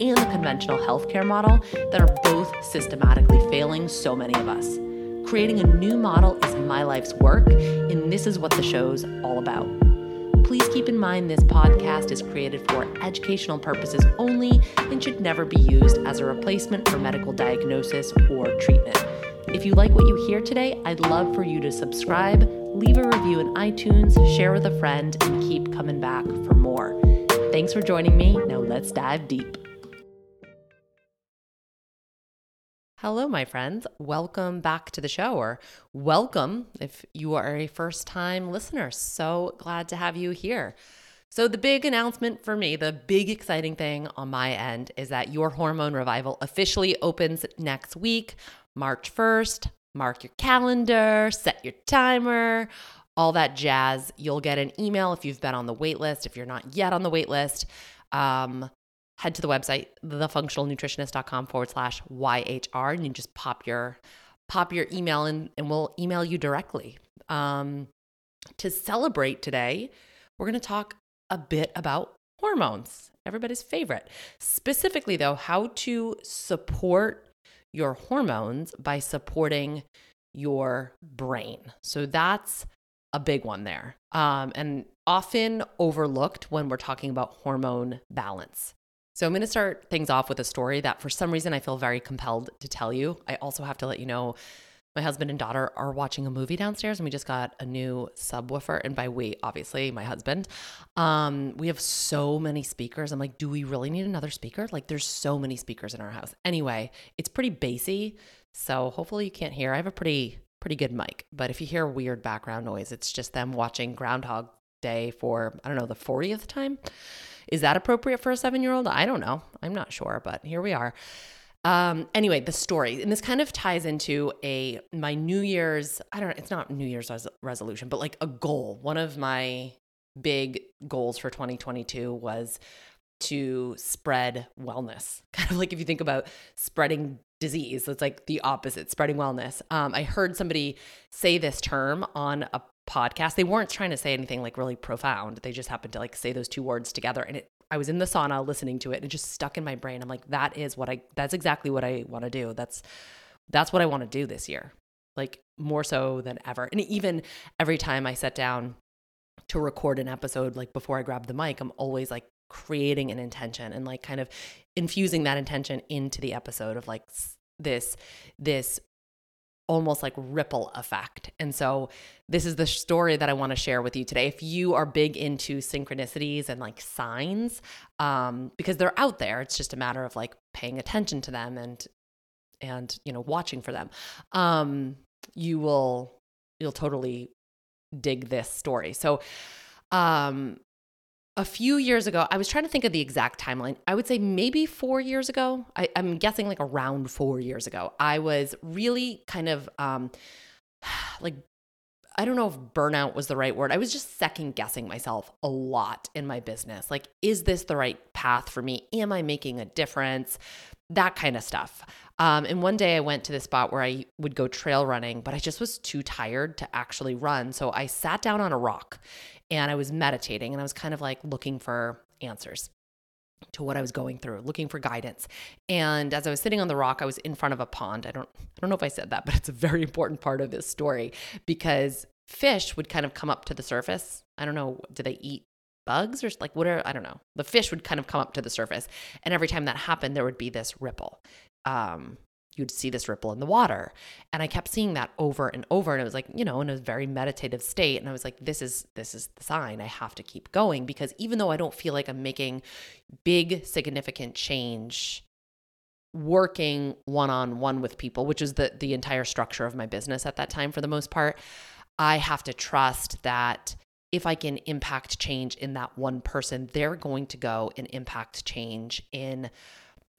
and the conventional healthcare model that are both systematically failing so many of us. Creating a new model is my life's work, and this is what the show's all about. Please keep in mind this podcast is created for educational purposes only and should never be used as a replacement for medical diagnosis or treatment. If you like what you hear today, I'd love for you to subscribe, leave a review in iTunes, share with a friend, and keep coming back for more. Thanks for joining me. Now let's dive deep. Hello, my friends. Welcome back to the show, or welcome if you are a first time listener. So glad to have you here. So, the big announcement for me, the big exciting thing on my end is that Your Hormone Revival officially opens next week, March 1st. Mark your calendar, set your timer all that jazz. You'll get an email if you've been on the wait list. If you're not yet on the wait list, um, head to the website, thefunctionalnutritionist.com forward slash YHR, and you just pop your pop your email in and we'll email you directly. Um, to celebrate today, we're going to talk a bit about hormones, everybody's favorite. Specifically, though, how to support your hormones by supporting your brain. So that's a big one there um, and often overlooked when we're talking about hormone balance. So I'm going to start things off with a story that for some reason I feel very compelled to tell you. I also have to let you know my husband and daughter are watching a movie downstairs and we just got a new subwoofer and by we obviously my husband um we have so many speakers i'm like do we really need another speaker like there's so many speakers in our house anyway it's pretty bassy so hopefully you can't hear i have a pretty pretty good mic. But if you hear weird background noise, it's just them watching Groundhog Day for, I don't know, the 40th time. Is that appropriate for a seven year old? I don't know. I'm not sure, but here we are. Um, anyway, the story, and this kind of ties into a my New Year's. I don't know. It's not New Year's res- resolution, but like a goal. One of my big goals for 2022 was to spread wellness. Kind of like if you think about spreading disease. It's like the opposite, spreading wellness. Um, I heard somebody say this term on a podcast. They weren't trying to say anything like really profound. They just happened to like say those two words together. And it, I was in the sauna listening to it and it just stuck in my brain. I'm like, that is what I, that's exactly what I want to do. That's, that's what I want to do this year. Like more so than ever. And even every time I sit down to record an episode, like before I grab the mic, I'm always like creating an intention and like kind of infusing that intention into the episode of like this this almost like ripple effect. And so this is the story that I want to share with you today. If you are big into synchronicities and like signs um because they're out there, it's just a matter of like paying attention to them and and you know watching for them. Um you will you'll totally dig this story. So um a few years ago, I was trying to think of the exact timeline. I would say maybe four years ago. I, am guessing like around four years ago. I was really kind of um, like, I don't know if burnout was the right word. I was just second guessing myself a lot in my business. Like, is this the right path for me? Am I making a difference? That kind of stuff. Um, and one day I went to the spot where I would go trail running, but I just was too tired to actually run. So I sat down on a rock and I was meditating and I was kind of like looking for answers to what I was going through, looking for guidance. And as I was sitting on the rock, I was in front of a pond. I don't I don't know if I said that, but it's a very important part of this story because fish would kind of come up to the surface. I don't know, do they eat bugs or like what are I don't know. The fish would kind of come up to the surface. And every time that happened, there would be this ripple. Um, you'd see this ripple in the water. And I kept seeing that over and over. And it was like, you know, in a very meditative state. And I was like, this is this is the sign. I have to keep going because even though I don't feel like I'm making big, significant change working one-on-one with people, which is the the entire structure of my business at that time for the most part, I have to trust that if I can impact change in that one person, they're going to go and impact change in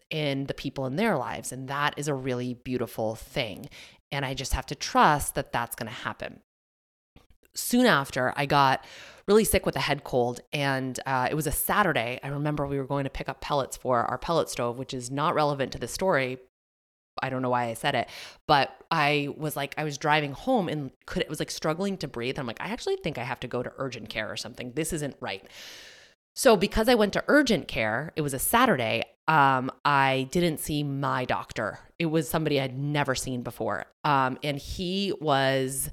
in the people in their lives. And that is a really beautiful thing. And I just have to trust that that's going to happen. Soon after, I got really sick with a head cold. And uh, it was a Saturday. I remember we were going to pick up pellets for our pellet stove, which is not relevant to the story. I don't know why I said it, but I was like, I was driving home and could, it was like struggling to breathe. I'm like, I actually think I have to go to urgent care or something. This isn't right. So, because I went to urgent care, it was a Saturday, um, I didn't see my doctor. It was somebody I'd never seen before. Um, and he was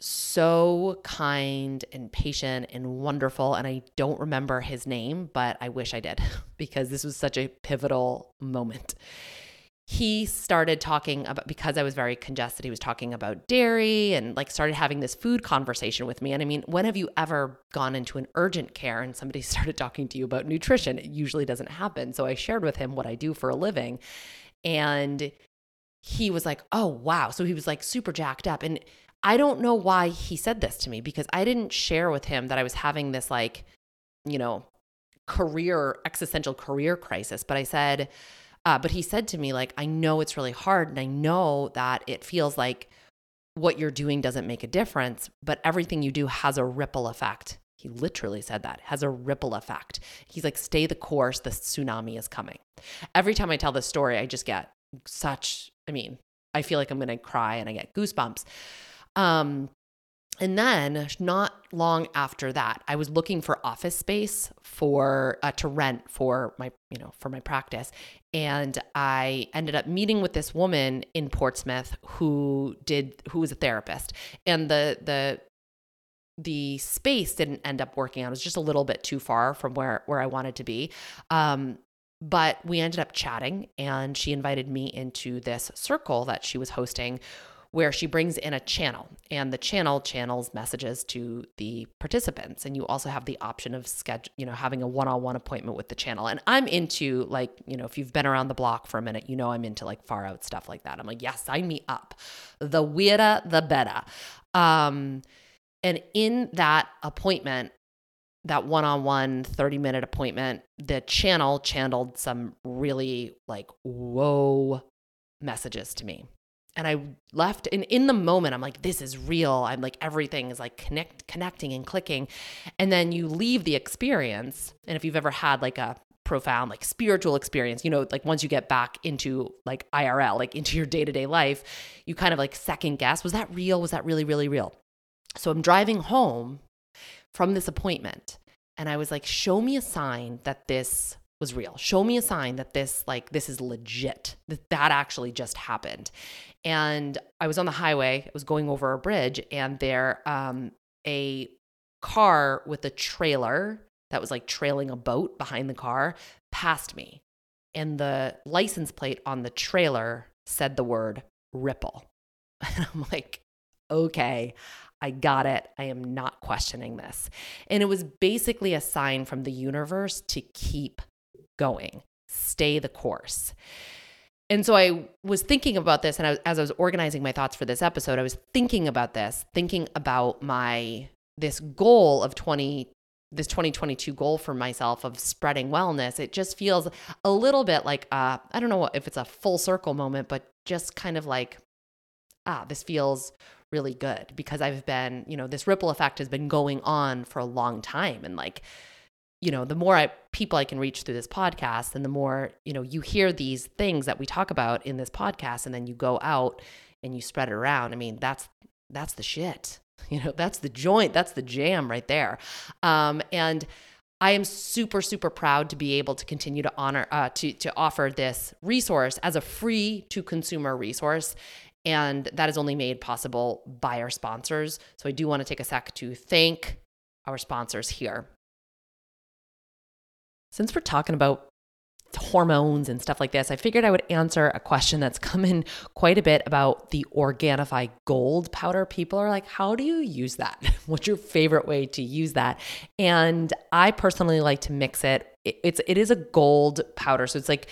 so kind and patient and wonderful. And I don't remember his name, but I wish I did because this was such a pivotal moment he started talking about because I was very congested. He was talking about dairy and like started having this food conversation with me. And I mean, when have you ever gone into an urgent care and somebody started talking to you about nutrition? It usually doesn't happen. So I shared with him what I do for a living. And he was like, oh, wow. So he was like super jacked up. And I don't know why he said this to me because I didn't share with him that I was having this like, you know, career, existential career crisis. But I said, uh, but he said to me, like, I know it's really hard and I know that it feels like what you're doing doesn't make a difference, but everything you do has a ripple effect. He literally said that has a ripple effect. He's like, stay the course, the tsunami is coming. Every time I tell this story, I just get such, I mean, I feel like I'm going to cry and I get goosebumps. Um, and then not long after that i was looking for office space for uh, to rent for my you know for my practice. And i ended up meeting with this woman in portsmouth who did who was a therapist. And the the the space didn't end up working out. It was just a little bit too far from where where i wanted to be. Um, but we ended up chatting and she invited me into this circle that she was hosting where she brings in a channel and the channel channels messages to the participants. And you also have the option of schedule you know having a one-on-one appointment with the channel. And i'm into like you know if you've been around the block for a minute you know i'm into like far out stuff like that. I'm like yes sign me up. The weirder the better. Um and in that appointment that one-on-one 30 minute appointment the channel channeled some really like whoa messages to me and I left and in the moment I'm like this is real. I'm like everything is like connect connecting and clicking. And then you leave the experience and if you've ever had like a profound like spiritual experience you know like once you get back into like IRL like into your day-to-day life you kind of like second guess was that real? Was that really really real? So I'm driving home from this appointment and I was like show me a sign that this was real. Show me a sign that this like this is legit. That that actually just happened. And I was on the highway, I was going over a bridge, and there um, a car with a trailer that was like trailing a boat behind the car passed me. And the license plate on the trailer said the word ripple. And I'm like, okay, I got it. I am not questioning this. And it was basically a sign from the universe to keep going, stay the course. And so I was thinking about this, and I, as I was organizing my thoughts for this episode, I was thinking about this, thinking about my this goal of 20 this 2022 goal for myself of spreading wellness it just feels a little bit like uh, i don't know if it's a full circle moment but just kind of like ah this feels really good because i've been you know this ripple effect has been going on for a long time and like you know, the more I, people I can reach through this podcast, and the more, you know, you hear these things that we talk about in this podcast, and then you go out and you spread it around. I mean, that's that's the shit. You know, that's the joint, that's the jam right there. Um, and I am super, super proud to be able to continue to honor, uh, to to offer this resource as a free to consumer resource. And that is only made possible by our sponsors. So I do want to take a sec to thank our sponsors here since we're talking about hormones and stuff like this, I figured I would answer a question that's come in quite a bit about the Organifi gold powder. People are like, how do you use that? What's your favorite way to use that? And I personally like to mix it. It's it is a gold powder. So it's like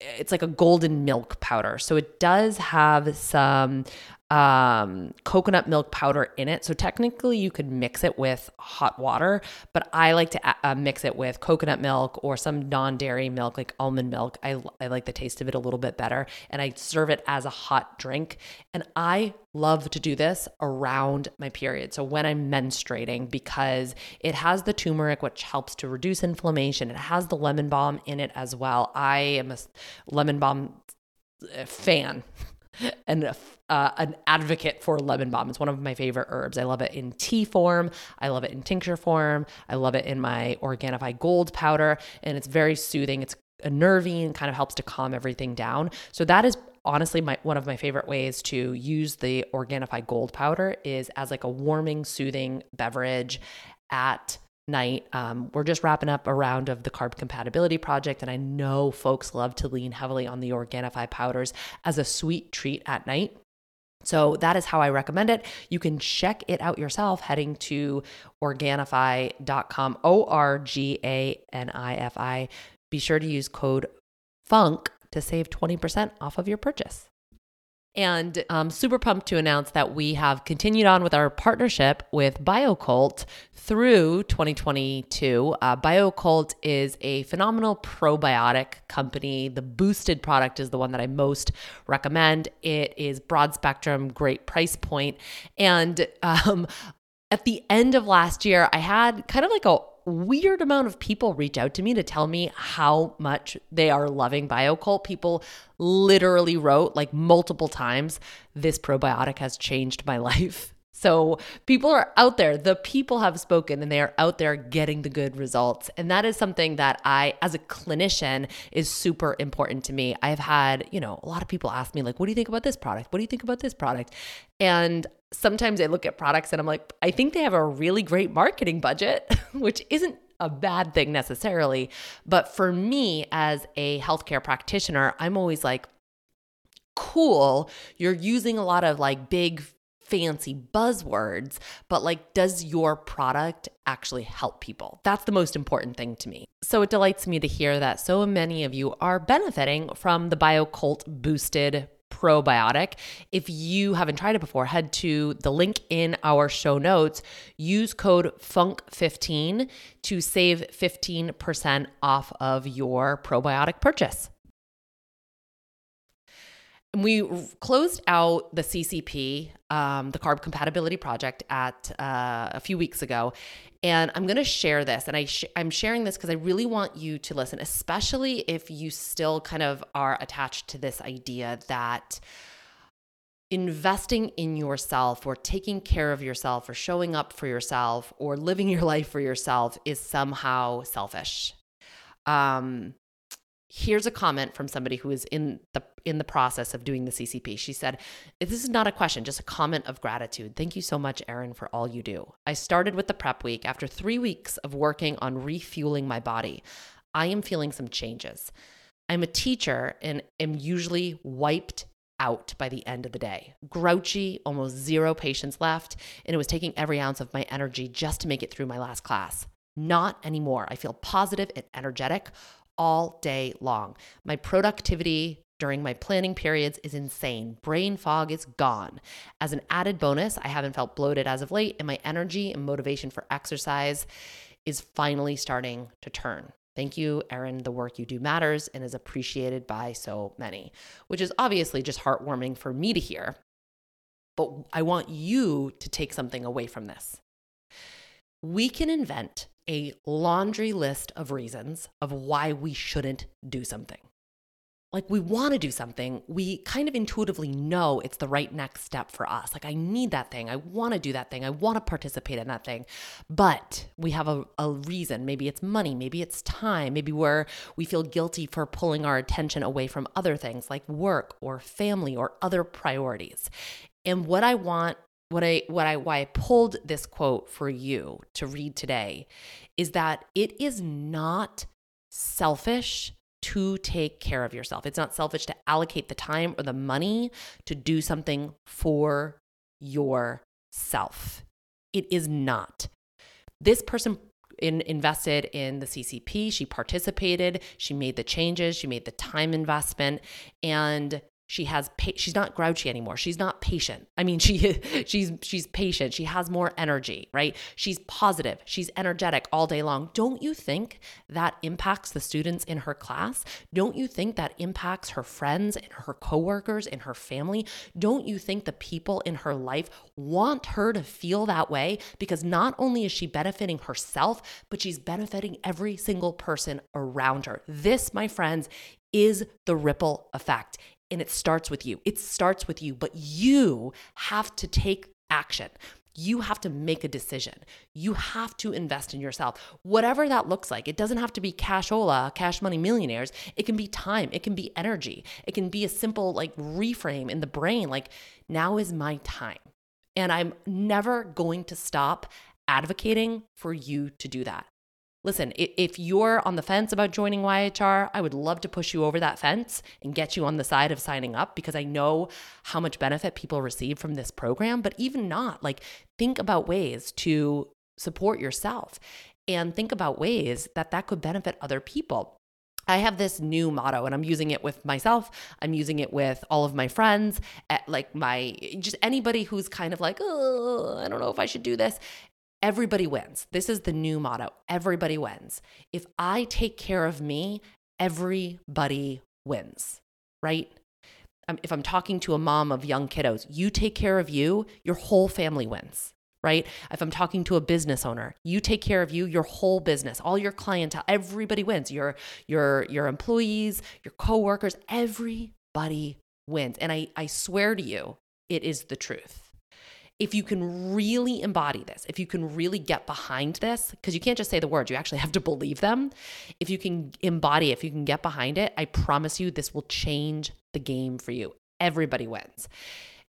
it's like a golden milk powder. So it does have some um, coconut milk powder in it. So technically, you could mix it with hot water, but I like to uh, mix it with coconut milk or some non dairy milk, like almond milk. I, I like the taste of it a little bit better. And I serve it as a hot drink. And I love to do this around my period. So when I'm menstruating, because it has the turmeric, which helps to reduce inflammation, it has the lemon balm in it as well. I am a lemon balm uh, fan and uh, an advocate for lemon balm. It's one of my favorite herbs. I love it in tea form. I love it in tincture form. I love it in my Organifi Gold powder, and it's very soothing. It's nervine, and kind of helps to calm everything down. So that is honestly my one of my favorite ways to use the Organifi Gold powder is as like a warming, soothing beverage at night. Um, we're just wrapping up a round of the carb compatibility project, and I know folks love to lean heavily on the Organifi powders as a sweet treat at night. So that is how I recommend it. You can check it out yourself heading to organifi.com, O R G A N I F I. Be sure to use code FUNK to save 20% off of your purchase. And I'm super pumped to announce that we have continued on with our partnership with Bio-Kult through 2022. Uh, Bio-Kult is a phenomenal probiotic company. The boosted product is the one that I most recommend. It is broad spectrum, great price point. And um, at the end of last year, I had kind of like a weird amount of people reach out to me to tell me how much they are loving Bio-Kult. People literally wrote like multiple times, this probiotic has changed my life. So people are out there, the people have spoken and they are out there getting the good results. And that is something that I, as a clinician, is super important to me. I've had, you know, a lot of people ask me, like, what do you think about this product? What do you think about this product? And sometimes I look at products and I'm like, I think they have a really great marketing budget, which isn't a bad thing necessarily. But for me, as a healthcare practitioner, I'm always like, cool, you're using a lot of like big, fancy buzzwords, but like, does your product actually help people? That's the most important thing to me. So it delights me to hear that so many of you are benefiting from the Bio-Kult boosted probiotic. If you haven't tried it before, head to the link in our show notes. Use code FUNK15 to save 15% off of your probiotic purchase. We closed out the CCP, um, the Carb Compatibility Project, at uh, a few weeks ago, and I'm going to share this. And I sh- I'm sharing this because I really want you to listen, especially if you still kind of are attached to this idea that investing in yourself or taking care of yourself or showing up for yourself or living your life for yourself is somehow selfish. Um, here's a comment from somebody who is in the in the process of doing the CCP. She said, "This is not a question, just a comment of gratitude. Thank you so much, Erin, for all you do. I started with the prep week after 3 weeks of working on refueling my body. I am feeling some changes. I'm a teacher and am usually wiped out by the end of the day. Grouchy, almost zero patience left, and it was taking every ounce of my energy just to make it through my last class. Not anymore. I feel positive and energetic all day long. My productivity during my planning periods is insane. Brain fog is gone. As an added bonus, I haven't felt bloated as of late, and my energy and motivation for exercise is finally starting to turn. Thank you, Erin. The work you do matters and is appreciated by so many, which is obviously just heartwarming for me to hear. But I want you to take something away from this. We can invent a laundry list of reasons of why we shouldn't do something. Like, we want to do something, we kind of intuitively know it's the right next step for us. Like, I need that thing. I want to do that thing. I want to participate in that thing. But we have a, a reason. Maybe it's money. Maybe it's time. Maybe where we feel guilty for pulling our attention away from other things like work or family or other priorities. And what I want what I what I why I pulled this quote for you to read today is that it is not selfish to take care of yourself. It's not selfish to allocate the time or the money to do something for yourself. It is not. This person in, invested in the CCP. She participated. She made the changes. She made the time investment. And She has pa- she's not grouchy anymore. She's not patient. I mean, she she's she's patient. She has more energy, right? She's positive. She's energetic all day long. Don't you think that impacts the students in her class? Don't you think that impacts her friends and her coworkers and her family? Don't you think the people in her life want her to feel that way because not only is she benefiting herself, but she's benefiting every single person around her. This, my friends, is the ripple effect. And it starts with you. It starts with you, but you have to take action. You have to make a decision. You have to invest in yourself, whatever that looks like. It doesn't have to be cashola, cash money millionaires. It can be time, it can be energy, it can be a simple like reframe in the brain like, now is my time. And I'm never going to stop advocating for you to do that. Listen, if you're on the fence about joining YHR, I would love to push you over that fence and get you on the side of signing up because I know how much benefit people receive from this program. But even not, like, think about ways to support yourself and think about ways that that could benefit other people. I have this new motto and I'm using it with myself. I'm using it with all of my friends, at like my just anybody who's kind of like, oh, I don't know if I should do this everybody wins. This is the new motto everybody wins. If I take care of me, everybody wins, right? Um, if I'm talking to a mom of young kiddos, you take care of you, your whole family wins, right? If I'm talking to a business owner, you take care of you, your whole business, all your clientele, everybody wins. Your your your employees, your coworkers, everybody wins. And I I swear to you, it is the truth if you can really embody this, if you can really get behind this, because you can't just say the words, you actually have to believe them. If you can embody, if you can get behind it, I promise you this will change the game for you. Everybody wins.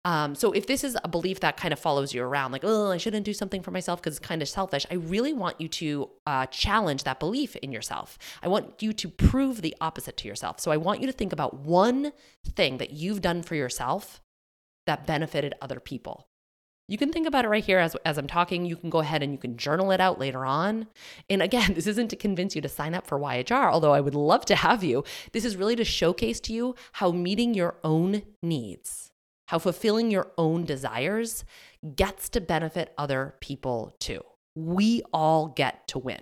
Um, so if this is a belief that kind of follows you around, like, oh, I shouldn't do something for myself because it's kind of selfish, I really want you to uh, challenge that belief in yourself. I want you to prove the opposite to yourself. So I want you to think about one thing that you've done for yourself that benefited other people. You can think about it right here as, as I'm talking. You can go ahead and you can journal it out later on. And again, this isn't to convince you to sign up for YHR, although I would love to have you. This is really to showcase to you how meeting your own needs, how fulfilling your own desires gets to benefit other people too. We all get to win.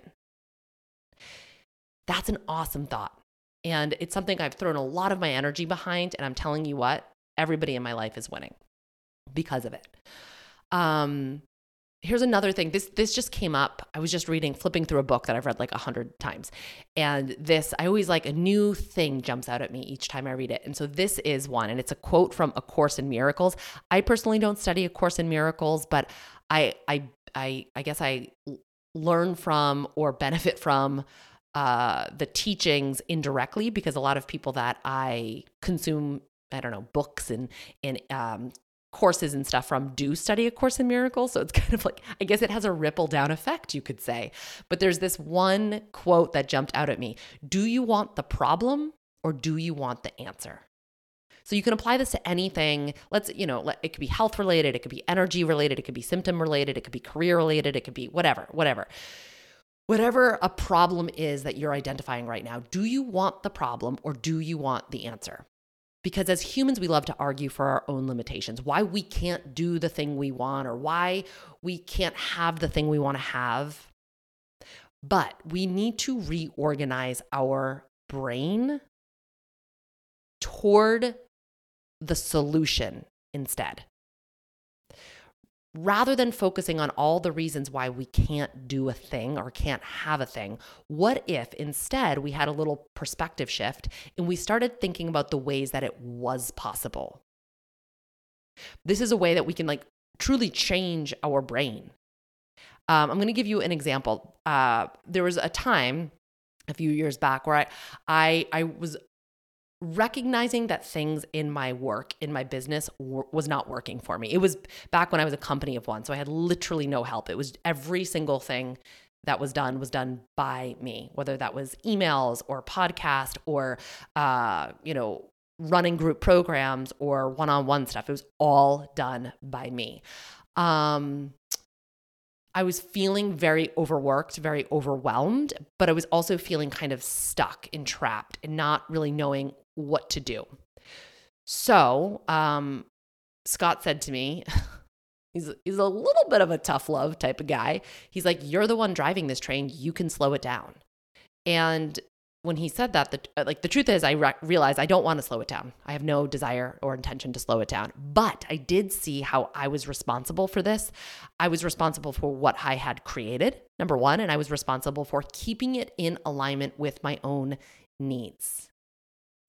That's an awesome thought. And it's something I've thrown a lot of my energy behind. And I'm telling you what, everybody in my life is winning because of it. Um, here's another thing. This this just came up. I was just reading, flipping through a book that I've read like a hundred times, and this I always like a new thing jumps out at me each time I read it. And so this is one, and it's a quote from A Course in Miracles. I personally don't study A Course in Miracles, but I I I I guess I learn from or benefit from uh, the teachings indirectly because a lot of people that I consume I don't know books and and um, courses and stuff from do study A Course in Miracles. So it's kind of like, I guess it has a ripple down effect, you could say. But there's this one quote that jumped out at me Do you want the problem or do you want the answer? So you can apply this to anything. Let's, you know, it could be health related, it could be energy related, it could be symptom related, it could be career related, it could be whatever, whatever. Whatever a problem is that you're identifying right now, do you want the problem or do you want the answer? Because as humans, we love to argue for our own limitations, why we can't do the thing we want or why we can't have the thing we want to have. But we need to reorganize our brain toward the solution instead rather than focusing on all the reasons why we can't do a thing or can't have a thing, what if instead we had a little perspective shift and we started thinking about the ways that it was possible? This is a way that we can like truly change our brain. Um, I'm going to give you an example. Uh, there was a time a few years back where I, I, I was recognizing that things in my work, in my business, w- was not working for me. It was back when I was a company of one. So I had literally no help. It was every single thing that was done was done by me, whether that was emails or podcast or, uh, you know, running group programs or one on one stuff. It was all done by me. Um, I was feeling very overworked, very overwhelmed, but I was also feeling kind of stuck and trapped and not really knowing what to do. So, um, Scott said to me, he's, he's a little bit of a tough love type of guy. He's like, You're the one driving this train. You can slow it down. And when he said that, the, uh, like the truth is, I re- realized I don't want to slow it down. I have no desire or intention to slow it down. But I did see how I was responsible for this. I was responsible for what I had created, number one, and I was responsible for keeping it in alignment with my own needs.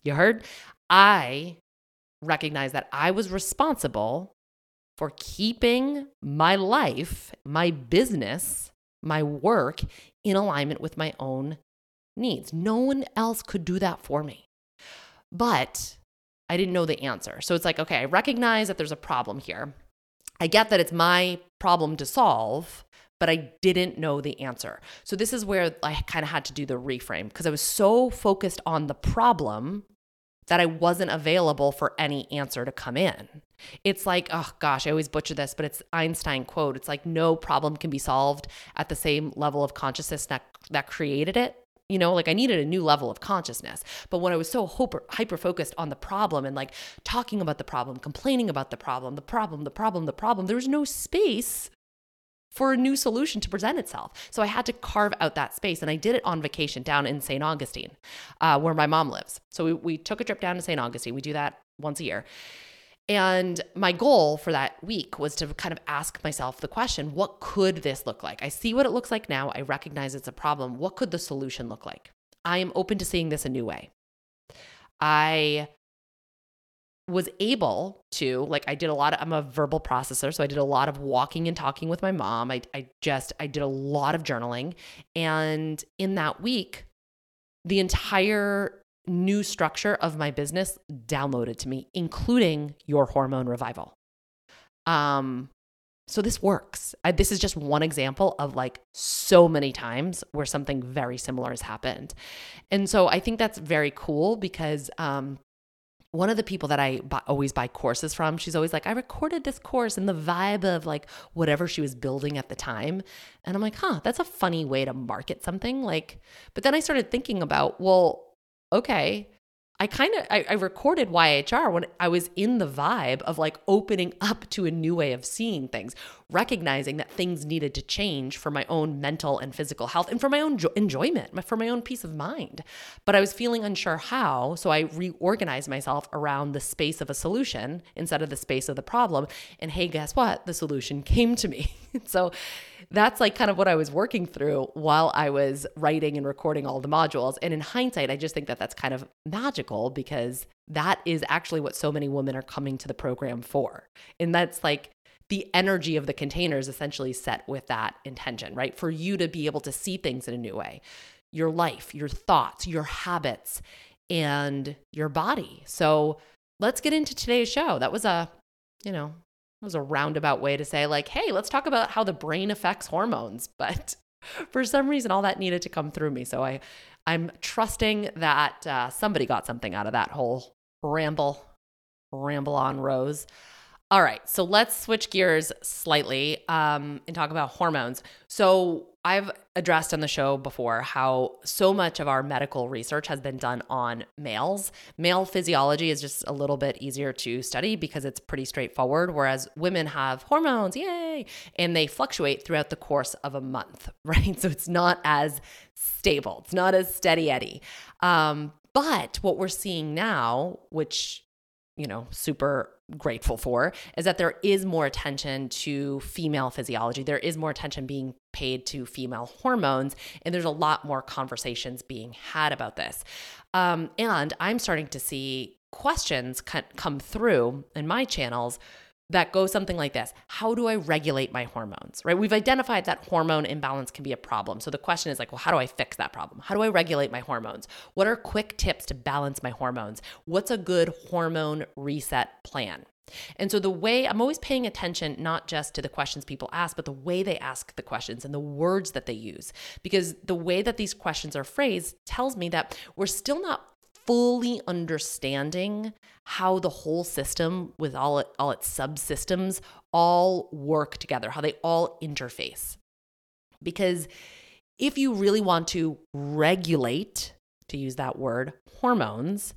You heard? I recognize that I was responsible for keeping my life, my business, my work in alignment with my own needs. No one else could do that for me. But I didn't know the answer. So it's like, okay, I recognize that there's a problem here. I get that it's my problem to solve, but I didn't know the answer. So this is where I kind of had to do the reframe because I was so focused on the problem that I wasn't available for any answer to come in. It's like, oh gosh, I always butcher this, but it's Einstein quote. It's like no problem can be solved at the same level of consciousness that, that created it. You know, like I needed a new level of consciousness. But when I was so hyper, focused on the problem and like talking about the problem, complaining about the problem, the problem, the problem, the problem, there was no space for a new solution to present itself. So I had to carve out that space. And I did it on vacation down in St. Augustine, uh, where my mom lives. So we, we took a trip down to St. Augustine. We do that once a year. And my goal for that week was to kind of ask myself the question what could this look like? I see what it looks like now. I recognize it's a problem. What could the solution look like? I am open to seeing this a new way. I was able to like i did a lot of i'm a verbal processor so i did a lot of walking and talking with my mom i, I just i did a lot of journaling and in that week the entire new structure of my business downloaded to me, including your hormone revival. Um, so this works. I, this is just one example of like so many times where something very similar has happened. And so I think that's very cool because um, one of the people that I buy, always buy courses from, she's always like, I recorded this course in the vibe of like whatever she was building at the time. And I'm like, huh, that's a funny way to market something. Like, but then I started thinking about, well, okay, I kind of I, I, recorded YHR when I was in the vibe of like opening up to a new way of seeing things, recognizing that things needed to change for my own mental and physical health and for my own jo- enjoyment, for my own peace of mind. But I was feeling unsure how, so I reorganized myself around the space of a solution instead of the space of the problem. And hey, guess what? The solution came to me. so that's like kind of what I was working through while I was writing and recording all the modules. And in hindsight, I just think that that's kind of magical because that is actually what so many women are coming to the program for. And that's like the energy of the containers essentially set with that intention, right? For you to be able to see things in a new way, your life, your thoughts, your habits, and your body. So let's get into today's show. That was a, you know, was a roundabout way to say, like, hey, let's talk about how the brain affects hormones. But for some reason, all that needed to come through me. So I, I'm trusting that uh, somebody got something out of that whole ramble, ramble on Rose. All right, so let's switch gears slightly um, and talk about hormones. So, I've addressed on the show before how so much of our medical research has been done on males. Male physiology is just a little bit easier to study because it's pretty straightforward, whereas women have hormones, yay, and they fluctuate throughout the course of a month, right? So, it's not as stable, it's not as steady Eddie. Um, but what we're seeing now, which you know, super grateful for is that there is more attention to female physiology. There is more attention being paid to female hormones, and there's a lot more conversations being had about this. Um, and I'm starting to see questions come through in my channels that go something like this How do I regulate my hormones? Right? We've identified that hormone imbalance can be a problem. So the question is like, well, how do I fix that problem? How do I regulate my hormones? What are quick tips to balance my hormones? What's a good hormone reset plan? And so the way I'm always paying attention not just to the questions people ask, but the way they ask the questions and the words that they use. Because the way that these questions are phrased tells me that we're still not fully understanding how the whole system with all it, all its subsystems all work together, how they all interface. Because if you really want to regulate, to use that word, hormones,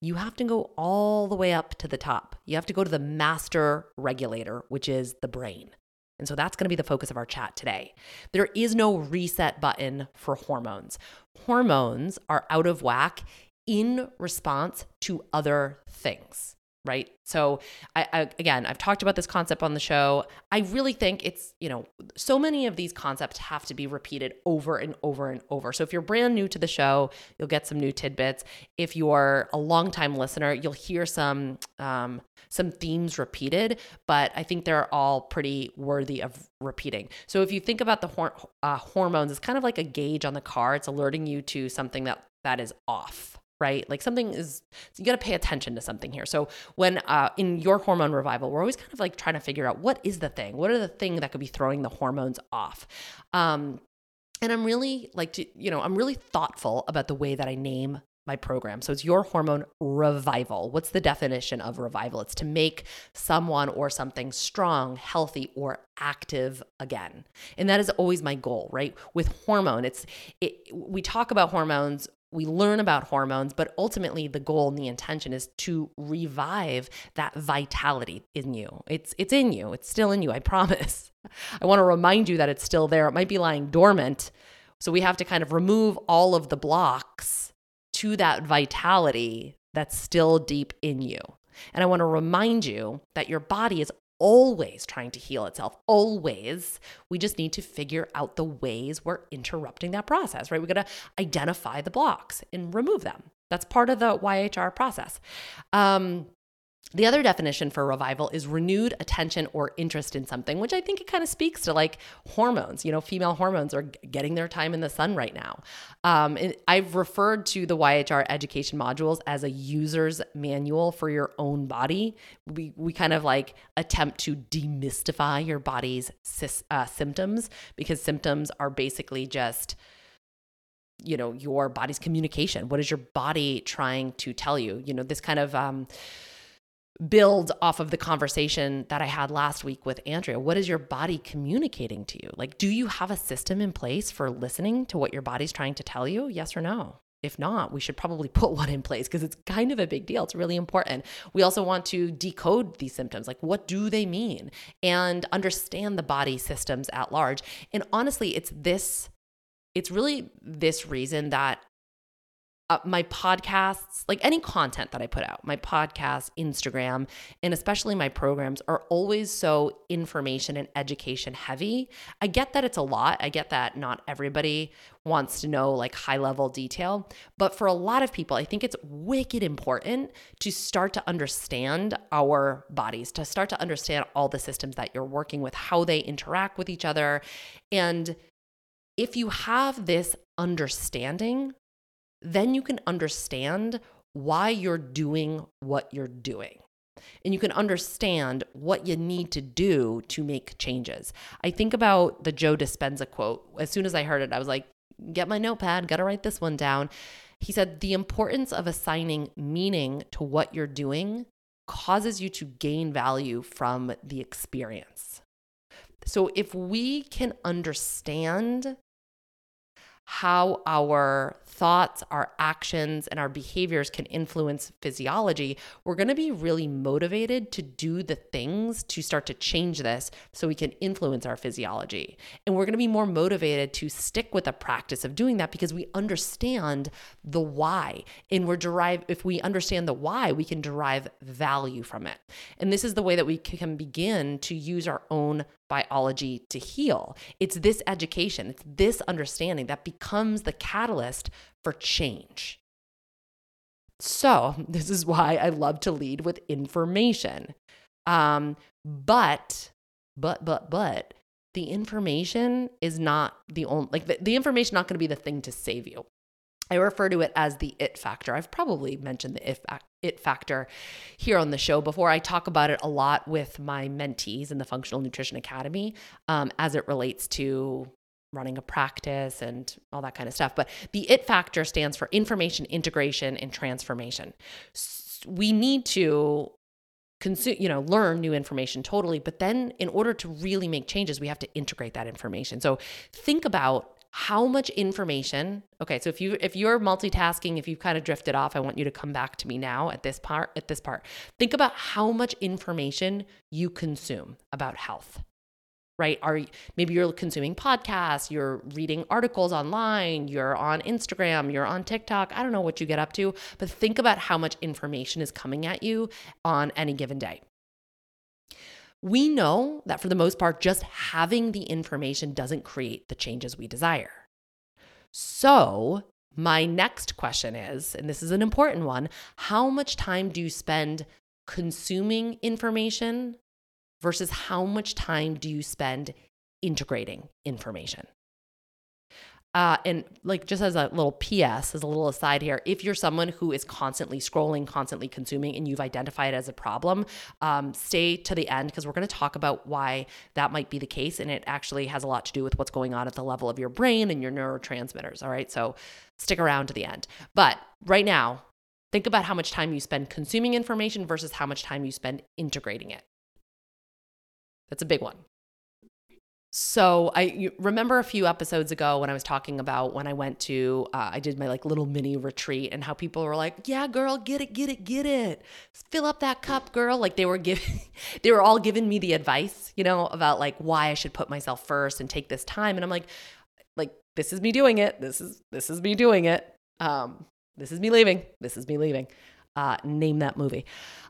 you have to go all the way up to the top. You have to go to the master regulator, which is the brain. And so that's going to be the focus of our chat today. There is no reset button for hormones. Hormones are out of whack in response to other things right? So, I, I, again, I've talked about this concept on the show. I really think it's, you know, so many of these concepts have to be repeated over and over and over. So, if you're brand new to the show, you'll get some new tidbits. If you're a longtime listener, you'll hear some um, some themes repeated, but I think they're all pretty worthy of repeating. So, if you think about the hor- uh, hormones, it's kind of like a gauge on the car. It's alerting you to something that that is off right? Like something is, you got to pay attention to something here. So when uh, in your hormone revival, we're always kind of like trying to figure out what is the thing, what are the thing that could be throwing the hormones off. Um, and I'm really like to, you know, I'm really thoughtful about the way that I name my program. So it's your hormone revival. What's the definition of revival? It's to make someone or something strong, healthy, or active again. And that is always my goal, right? With hormone, it's it, we talk about hormones we learn about hormones, but ultimately the goal and the intention is to revive that vitality in you. It's it's in you. It's still in you, I promise. I want to remind you that it's still there. It might be lying dormant. So we have to kind of remove all of the blocks to that vitality that's still deep in you. And I want to remind you that your body is always trying to heal itself, always. We just need to figure out the ways we're interrupting that process, right? We got to identify the blocks and remove them. That's part of the YHR process. Um, the other definition for revival is renewed attention or interest in something, which I think it kind of speaks to like hormones. You know, female hormones are getting their time in the sun right now. Um, I've referred to the YHR education modules as a user's manual for your own body. We, we kind of like attempt to demystify your body's uh, symptoms because symptoms are basically just you know your body's communication what is your body trying to tell you you know this kind of um build off of the conversation that I had last week with Andrea. What is your body communicating to you? Like, do you have a system in place for listening to what your body's trying to tell you? Yes or no? If not, we should probably put one in place because it's kind of a big deal. It's really important. We also want to decode these symptoms. Like, what do they mean? And understand the body systems at large. And honestly, it's this, it's really this reason that uh, my podcasts, like any content that I put out, my podcast, Instagram, and especially my programs are always so information and education heavy. I get that it's a lot. I get that not everybody wants to know like high level detail. But for a lot of people, I think it's wicked important to start to understand our bodies, to start to understand all the systems that you're working with, how they interact with each other. And if you have this understanding then you can understand why you're doing what you're doing. And you can understand what you need to do to make changes. I think about the Joe Dispenza quote. As soon as I heard it, I was like, get my notepad, gotta write this one down. He said, The importance of assigning meaning to what you're doing causes you to gain value from the experience. So if we can understand how our thoughts, our actions, and our behaviors can influence physiology, we're going to be really motivated to do the things to start to change this so we can influence our physiology. And we're going to be more motivated to stick with the practice of doing that because we understand the why. And we're derived, if we understand the why, we can derive value from it. And this is the way that we can begin to use our own biology to heal. It's this education, it's this understanding that becomes the catalyst for change. So, this is why I love to lead with information. Um, but, but, but, but, the information is not the only, like, the, the information not going to be the thing to save you. I refer to it as the it factor. I've probably mentioned the it, it factor here on the show before. I talk about it a lot with my mentees in the Functional Nutrition Academy um, as it relates to running a practice and all that kind of stuff. But the it factor stands for information integration and transformation. We need to consume you know learn new information totally but then in order to really make changes we have to integrate that information so think about how much information okay so if you if you're multitasking if you've kind of drifted off i want you to come back to me now at this part at this part think about how much information you consume about health right are maybe you're consuming podcasts you're reading articles online you're on instagram you're on tiktok i don't know what you get up to but think about how much information is coming at you on any given day we know that for the most part, just having the information doesn't create the changes we desire. So, my next question is, and this is an important one how much time do you spend consuming information versus how much time do you spend integrating information? Uh, and like just as a little PS, as a little aside here, if you're someone who is constantly scrolling, constantly consuming, and you've identified it as a problem, um, stay to the end because we're going to talk about why that might be the case. And it actually has a lot to do with what's going on at the level of your brain and your neurotransmitters. All right. So stick around to the end. But right now, think about how much time you spend consuming information versus how much time you spend integrating it. That's a big one. So I remember a few episodes ago when I was talking about when I went to uh, I did my like little mini retreat and how people were like, "Yeah, girl, get it, get it, get it, fill up that cup, girl." Like they were giving, they were all giving me the advice, you know, about like why I should put myself first and take this time. And I'm like, like this is me doing it. This is this is me doing it. Um, this is me leaving. This is me leaving. Uh, name that movie.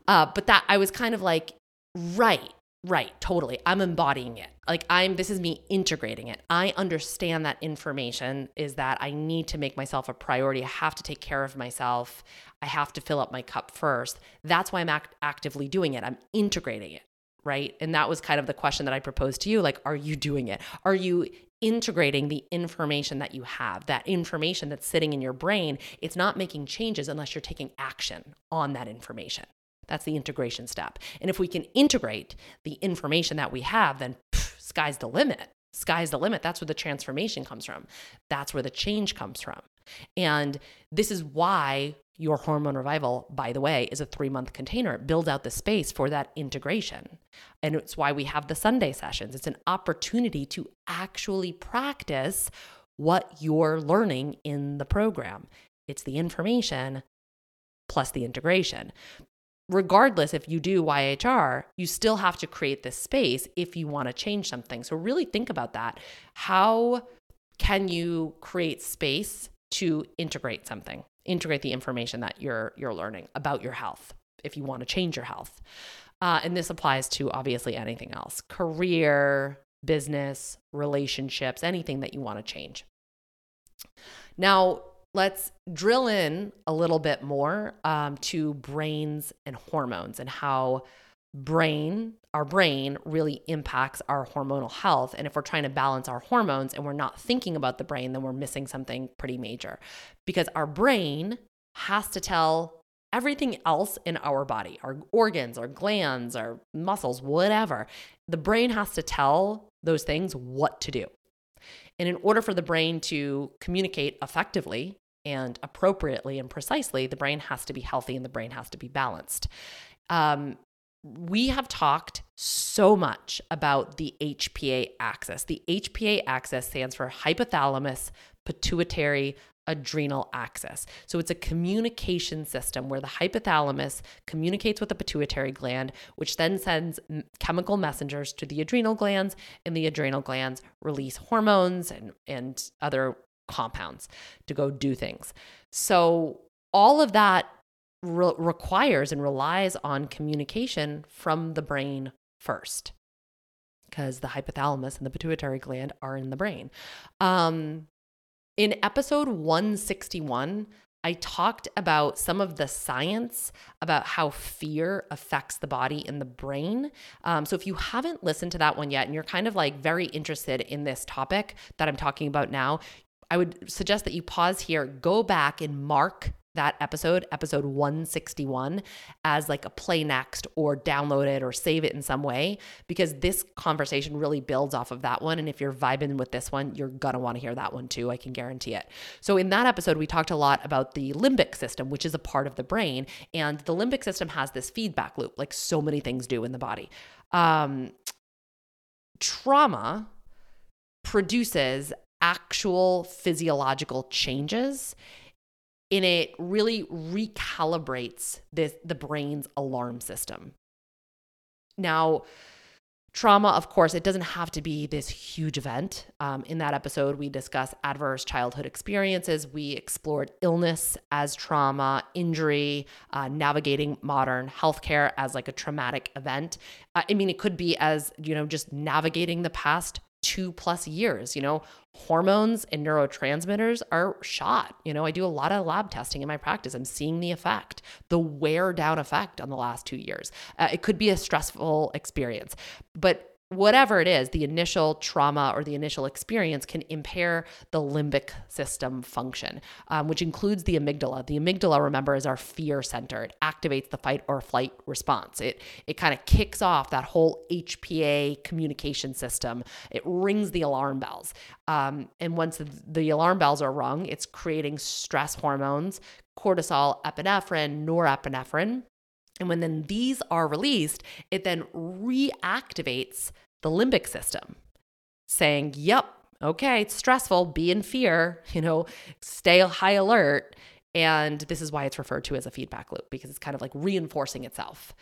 Uh, but that I was kind of like, right Right, totally. I'm embodying it. Like I'm this is me integrating it. I understand that information is that I need to make myself a priority. I have to take care of myself. I have to fill up my cup first. That's why I'm act- actively doing it. I'm integrating it, right? And that was kind of the question that I proposed to you like are you doing it? Are you integrating the information that you have, that information that's sitting in your brain, it's not making changes unless you're taking action on that information. That's the integration step. And if we can integrate the information that we have, then pff, sky's the limit. Sky's the limit. That's where the transformation comes from. That's where the change comes from. And this is why your hormone revival, by the way, is a three month container. It builds out the space for that integration. And it's why we have the Sunday sessions. It's an opportunity to actually practice what you're learning in the program. It's the information plus the integration regardless if you do YHR, you still have to create this space if you want to change something. So really think about that. How can you create space to integrate something? Integrate the information that you're you're learning about your health if you want to change your health. Uh, and this applies to obviously anything else career, business, relationships, anything that you want to change. Now, let's drill in a little bit more um, to brains and hormones and how brain our brain really impacts our hormonal health. And if we're trying to balance our hormones and we're not thinking about the brain then we're missing something pretty major. Because our brain has to tell everything else in our body our organs our glands our muscles whatever. The brain has to tell those things what to do and in order for the brain to communicate effectively and appropriately and precisely, the brain has to be healthy and the brain has to be balanced. Um, we have talked so much about the HPA axis. The HPA axis stands for hypothalamus pituitary adrenal axis. So it's a communication system where the hypothalamus communicates with the pituitary gland, which then sends chemical messengers to the adrenal glands, and the adrenal glands release hormones and, and other compounds to go do things. So all of that re- requires and relies on communication from the brain first because the hypothalamus and the pituitary gland are in the brain. Um, in episode 161, I talked about some of the science about how fear affects the body and the brain. Um, so, if you haven't listened to that one yet and you're kind of like very interested in this topic that I'm talking about now, I would suggest that you pause here, go back and mark that episode, episode 161, as like a play next or download it or save it in some way, because this conversation really builds off of that one. And if you're vibing with this one, you're gonna wanna hear that one too. I can guarantee it. So, in that episode, we talked a lot about the limbic system, which is a part of the brain. And the limbic system has this feedback loop, like so many things do in the body. Um, trauma produces actual physiological changes and it really recalibrates this the brain's alarm system. Now, trauma, of course, it doesn't have to be this huge event. Um, in that episode, we discuss adverse childhood experiences. We explored illness as trauma, injury, uh, navigating modern healthcare as like a traumatic event. Uh, I mean, it could be as, you know, just navigating the past two plus years. You know, hormones and neurotransmitters are shot. You know, I do a lot of lab testing in my practice. I'm seeing the effect, the wear down effect on the last two years. Uh, it could be a stressful experience, but whatever it is, the initial trauma or the initial experience can impair the limbic system function, um, which includes the amygdala. The amygdala, remember, is our fear center. It activates the fight or flight response. It it kind of kicks off that whole HPA communication system. It rings the alarm bells, um, and once the alarm bells are rung, it's creating stress hormones, cortisol, epinephrine, norepinephrine and when then these are released, it then reactivates the limbic system, saying, Yep, okay, it's stressful, be in fear, you know, stay high alert. And this is why it's referred to as a feedback loop because it's kind of like reinforcing itself.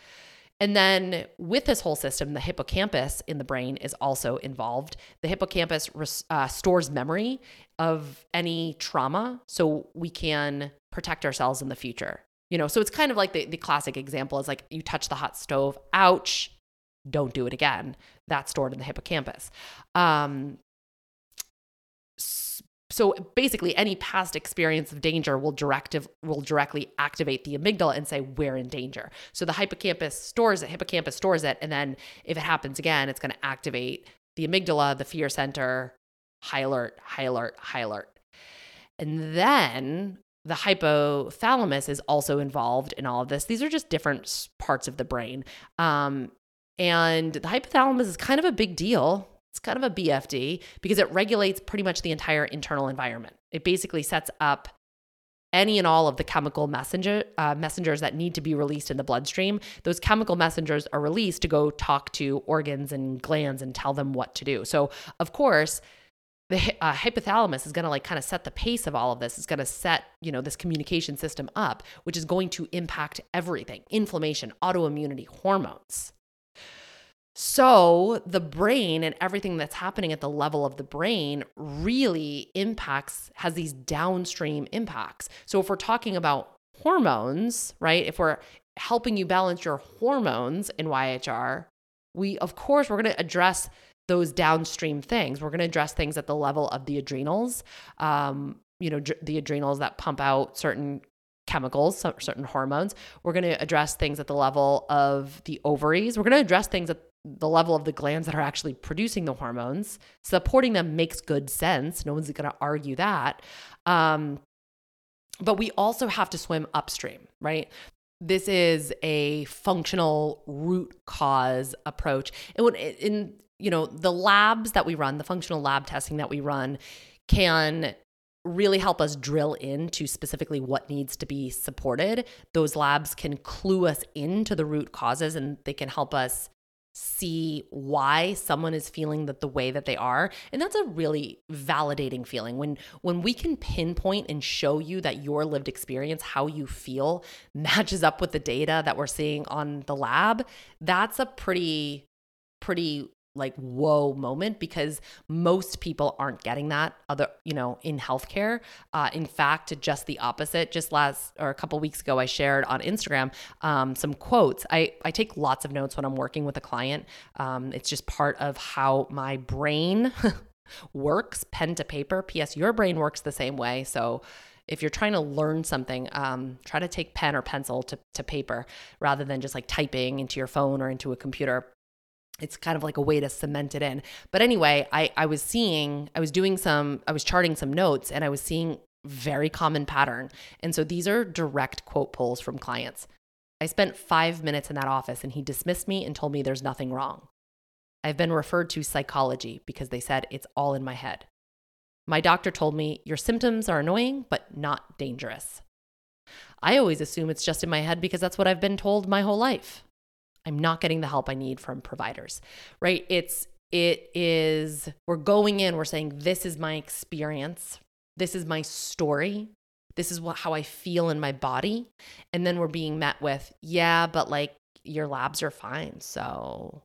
And then with this whole system, the hippocampus in the brain is also involved. The hippocampus uh, stores memory of any trauma so we can protect ourselves in the future. You know, so it's kind of like the, the classic example is like you touch the hot stove, ouch, don't do it again. That's stored in the hippocampus. Um, so basically, any past experience of danger will directive will directly activate the amygdala and say we're in danger. So the hippocampus stores it. Hippocampus stores it, and then if it happens again, it's going to activate the amygdala, the fear center, high alert, high alert, high alert. And then the hypothalamus is also involved in all of this. These are just different parts of the brain. Um, and the hypothalamus is kind of a big deal. It's kind of a BFD because it regulates pretty much the entire internal environment. It basically sets up any and all of the chemical messenger uh, messengers that need to be released in the bloodstream. Those chemical messengers are released to go talk to organs and glands and tell them what to do. So, of course, the uh, hypothalamus is going to like kind of set the pace of all of this. It's going to set, you know, this communication system up, which is going to impact everything inflammation, autoimmunity, hormones. So, the brain and everything that's happening at the level of the brain really impacts, has these downstream impacts. So, if we're talking about hormones, right, if we're helping you balance your hormones in YHR, we, of course, we're going to address those downstream things. We're going to address things at the level of the adrenals, um, you know, dr- the adrenals that pump out certain chemicals, certain hormones. We're going to address things at the level of the ovaries. We're going to address things at the level of the glands that are actually producing the hormones. Supporting them makes good sense. No one's going to argue that. Um, but we also have to swim upstream, right? This is a functional root cause approach. And when in you know, the labs that we run, the functional lab testing that we run can really help us drill into specifically what needs to be supported. Those labs can clue us into the root causes and they can help us see why someone is feeling that the way that they are and that's a really validating feeling when when we can pinpoint and show you that your lived experience how you feel matches up with the data that we're seeing on the lab that's a pretty pretty like whoa moment because most people aren't getting that other you know in healthcare. Uh, in fact just the opposite. Just last or a couple weeks ago i shared on instagram um, some quotes. I i take lots of notes when i'm working with a client. Um, it's just part of how my brain works pen to paper. Ps your brain works the same way. So if you're trying to learn something, um, try to take pen or pencil to, to paper rather than just like typing into your phone or into a computer it's kind of like a way to cement it in. But anyway, I, I was seeing, I was doing some, I was charting some notes and I was seeing very common pattern. And so these are direct quote pulls from clients. I spent five minutes in that office and he dismissed me and told me there's nothing wrong. I've been referred to psychology because they said it's all in my head. My doctor told me your symptoms are annoying, but not dangerous. I always assume it's just in my head because that's what I've been told my whole life. I'm not getting the help I need from providers, right? It's it is, we're going in, we're saying, this is my experience, this is my story, this is what, how I feel in my body. And then we're being met with, yeah, but like your labs are fine. So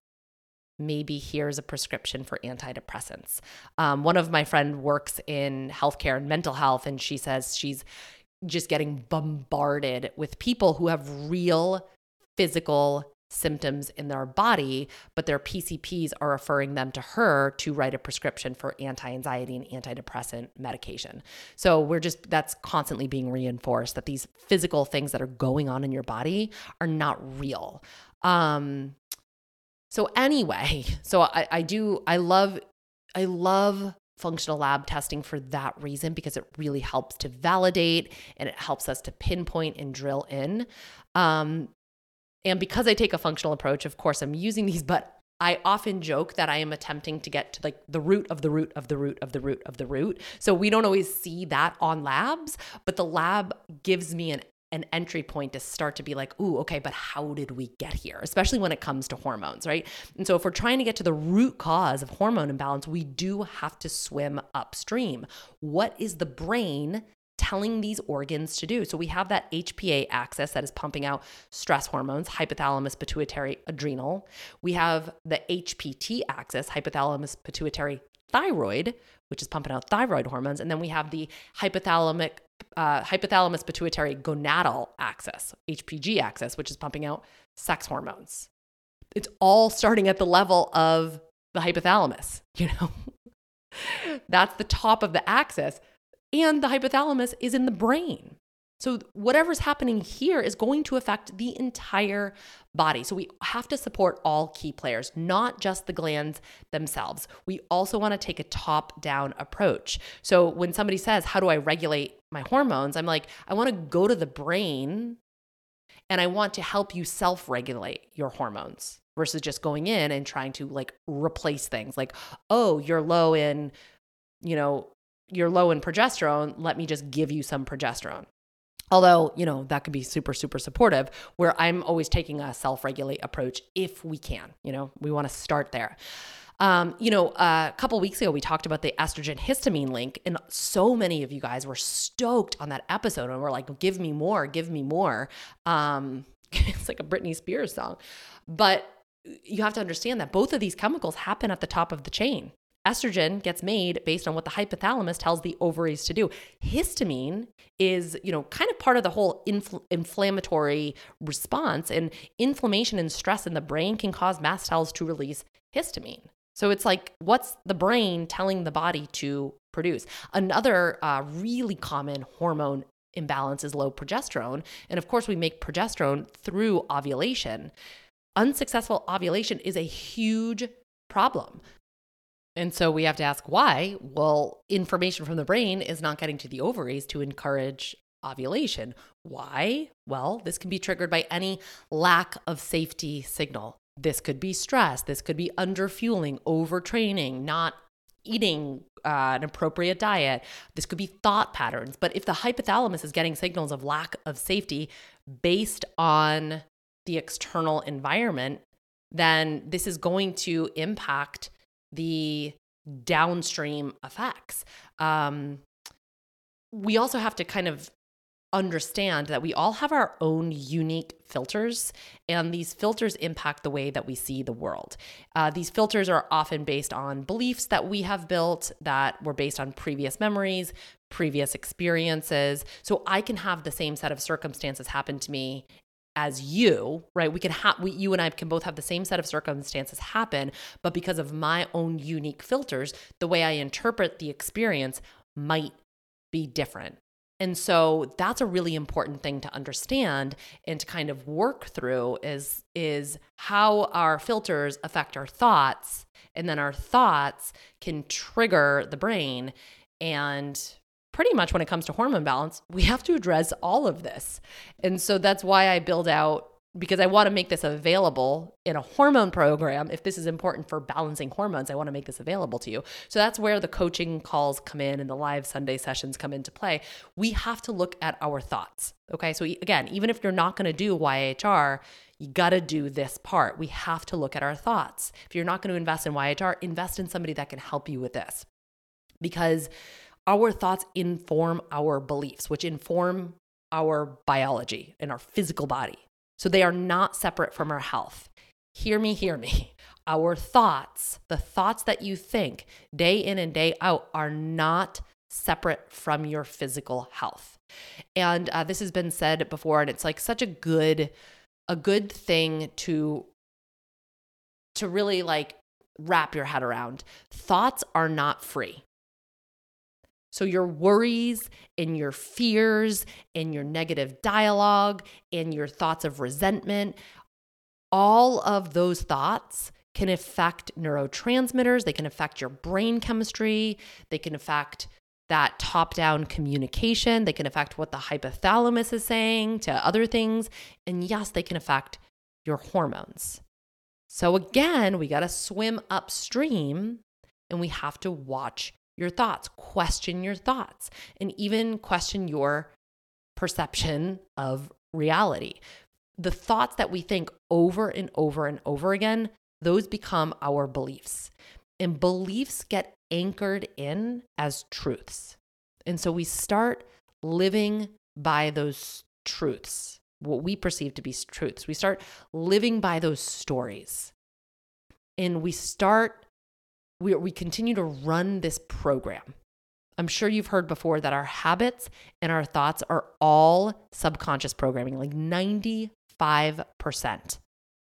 maybe here's a prescription for antidepressants. Um, one of my friend works in healthcare and mental health, and she says she's just getting bombarded with people who have real physical symptoms in their body, but their PCPs are referring them to her to write a prescription for anti anxiety and antidepressant medication. So we're just, that's constantly being reinforced that these physical things that are going on in your body are not real. Um, so anyway, so I, I do, I love, I love functional lab testing for that reason because it really helps to validate and it helps us to pinpoint and drill in. Um, and because I take a functional approach, of course, I'm using these, but I often joke that I am attempting to get to like the root of the root of the root of the root of the root. So we don't always see that on labs, but the lab gives me an an entry point to start to be like, ooh, okay, but how did we get here? Especially when it comes to hormones, right? And so if we're trying to get to the root cause of hormone imbalance, we do have to swim upstream. What is the brain telling these organs to do. So we have that HPA axis that is pumping out stress hormones, hypothalamus, pituitary, adrenal. We have the HPT axis, hypothalamus, pituitary, thyroid, which is pumping out thyroid hormones. And then we have the hypothalamic uh, hypothalamus pituitary gonadal axis, HPG axis, which is pumping out sex hormones. It's all starting at the level of the hypothalamus, you know? That's the top of the axis and the hypothalamus is in the brain. So, whatever's happening here is going to affect the entire body. So, we have to support all key players, not just the glands themselves. We also want to take a top down approach. So, when somebody says, How do I regulate my hormones? I'm like, I want to go to the brain and I want to help you self regulate your hormones versus just going in and trying to like replace things like, oh, you're low in, you know, you're low in progesterone, let me just give you some progesterone. Although, you know, that could be super, super supportive, where I'm always taking a self regulate approach if we can. You know, we want to start there. Um, you know, uh, a couple weeks ago, we talked about the estrogen histamine link, and so many of you guys were stoked on that episode and we're like, give me more, give me more. Um, it's like a Britney Spears song. But you have to understand that both of these chemicals happen at the top of the chain. Estrogen gets made based on what the hypothalamus tells the ovaries to do. Histamine is, you know, kind of part of the whole infl- inflammatory response and inflammation and stress in the brain can cause mast cells to release histamine. So it's like, what's the brain telling the body to produce? Another uh, really common hormone imbalance is low progesterone. And of course, we make progesterone through ovulation. Unsuccessful ovulation is a huge problem. And so we have to ask why. Well, information from the brain is not getting to the ovaries to encourage ovulation. Why? Well, this can be triggered by any lack of safety signal. This could be stress, this could be underfueling, overtraining, not eating uh, an appropriate diet. This could be thought patterns. But if the hypothalamus is getting signals of lack of safety based on the external environment, then this is going to impact the downstream effects. Um, we also have to kind of understand that we all have our own unique filters, and these filters impact the way that we see the world. Uh, these filters are often based on beliefs that we have built that were based on previous memories, previous experiences. So I can have the same set of circumstances happen to me as you, right? We can have we you and I can both have the same set of circumstances happen, but because of my own unique filters, the way I interpret the experience might be different. And so that's a really important thing to understand and to kind of work through is is how our filters affect our thoughts and then our thoughts can trigger the brain and pretty much when it comes to hormone balance, we have to address all of this. And so that's why I build out because I want to make this available in a hormone program. If this is important for balancing hormones, I want to make this available to you. So that's where the coaching calls come in and the live Sunday sessions come into play. We have to look at our thoughts. Okay. So again, even if you're not going to do YHR, You got to do this part. We have to look at our thoughts. If you're not going to invest in YHR, invest in somebody that can help you with this because our thoughts inform our beliefs, which inform our biology and our physical body. So they are not separate from our health. Hear me, hear me. Our thoughts, the thoughts that you think day in and day out, are not separate from your physical health. And uh, this has been said before, and it's like such a good, a good thing to to really like wrap your head around. Thoughts are not free. So, your worries and your fears and your negative dialogue and your thoughts of resentment, all of those thoughts can affect neurotransmitters. They can affect your brain chemistry. They can affect that top down communication. They can affect what the hypothalamus is saying to other things. And yes, they can affect your hormones. So, again, we got to swim upstream and we have to watch your thoughts, question your thoughts, and even question your perception of reality. The thoughts that we think over and over and over again, those become our beliefs. And beliefs get anchored in as truths. And so we start living by those truths, what we perceive to be truths. We start living by those stories. And we start we, we continue to run this program. I'm sure you've heard before that our habits and our thoughts are all subconscious programming. Like 95%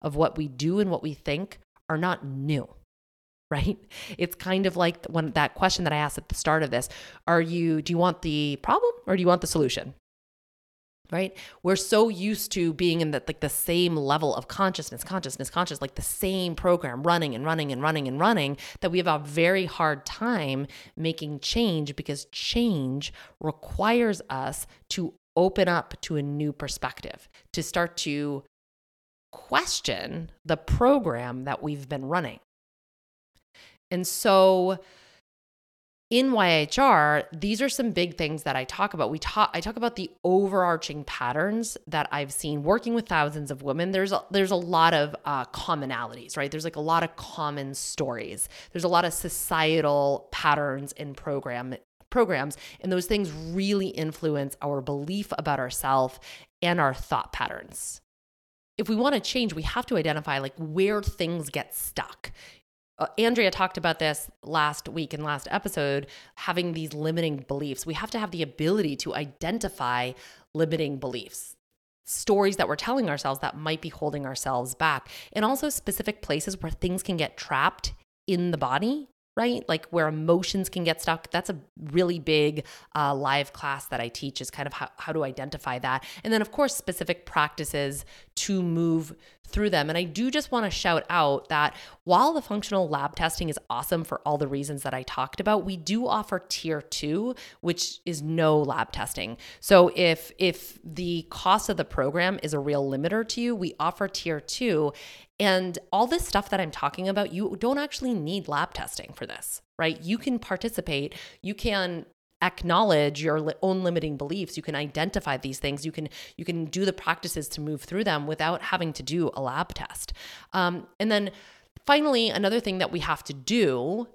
of what we do and what we think are not new, right? It's kind of like when that question that I asked at the start of this, are you do you want the problem or do you want the solution? Right? We're so used to being in the like the same level of consciousness consciousness conscious like the same program running and running and running and running that we have a very hard time making change because change requires us to open up to a new perspective to start to question the program that we've been running. And so in YHR, these are some big things that I talk about. We talk I talk about the overarching patterns that I've seen working with thousands of women. There's a, there's a lot of uh, commonalities, right? There's like a lot of common stories. There's a lot of societal patterns in program programs, and those things really influence our belief about ourselves and our thought patterns if we want to change, we have to identify like where things get stuck Andrea talked about this last week in last episode, having these limiting beliefs. We have to have the ability to identify limiting beliefs, stories that we're telling ourselves that might be holding ourselves back, and also specific places where things can get trapped in the body right? Like where emotions can get stuck. That's a really big uh, live class that I teach is kind of how, how to identify that. And then, of course, specific practices to move through them. And I do just want to shout out that while the functional lab testing is awesome for all the reasons that I talked about, we do offer tier two, which is no lab testing. So if if the cost of the program is a real limiter to you, we offer tier two. And all this stuff that I'm talking about, you don't actually need lab testing for this, right? You can participate, you can acknowledge your own limiting beliefs. You can identify these things. You can you can do the practices to move through them without having to do a lab test. Um, and then finally another thing that we have to do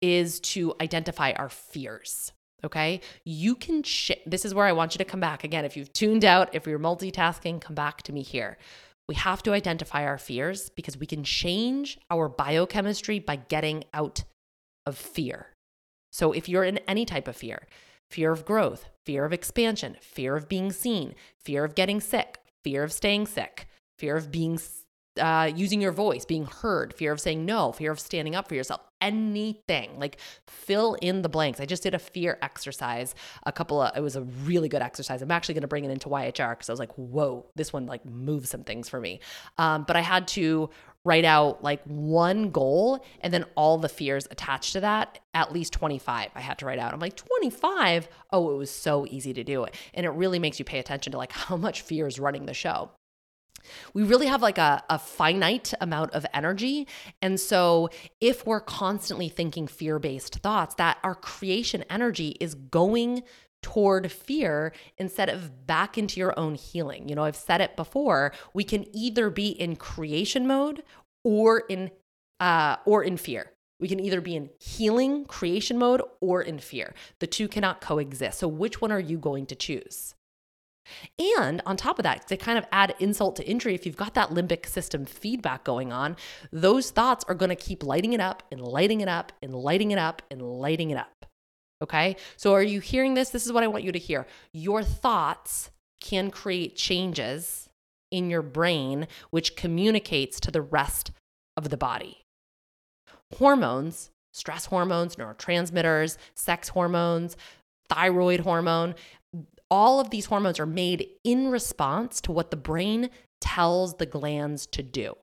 is to identify our fears okay? You can sh- this is where i want you to come back. Again if you've tuned out if you're multitasking come back to me here. We have to identify our fears because we can change our biochemistry by getting out of fear. So if you're in any type of fear, fear of growth, fear of expansion, fear of being seen, fear of getting sick, fear of staying sick, fear of being uh, using your voice, being heard, fear of saying no, fear of standing up for yourself, anything. Like fill in the blanks. I just did a fear exercise a couple of, it was a really good exercise. I'm actually going to bring it into YHR because I was like, whoa, this one like moves some things for me. Um, but I had to write out like one goal and then all the fears attached to that at least 25 i had to write out i'm like 25 oh it was so easy to do it and it really makes you pay attention to like how much fear is running the show we really have like a, a finite amount of energy. And so, if we're constantly thinking fear based thoughts, that our creation energy is going toward fear instead of back into your own healing. You know, I've said it before, we can either be in creation mode or in uh or in fear. We can either be in healing, creation mode or in fear. The two cannot coexist. So which one are you going to choose? And on top of that, to kind of add insult to injury, if you've got that limbic system feedback going on, those thoughts are going to keep lighting it up and lighting it up and lighting it up and lighting it up. Okay. So are you hearing this? This is what I want you to hear. Your thoughts can create changes in your brain, which communicates to the rest of the body. Hormones, stress hormones, neurotransmitters, sex hormones, thyroid hormone, all of these hormones are made in response to what the brain tells the glands to do.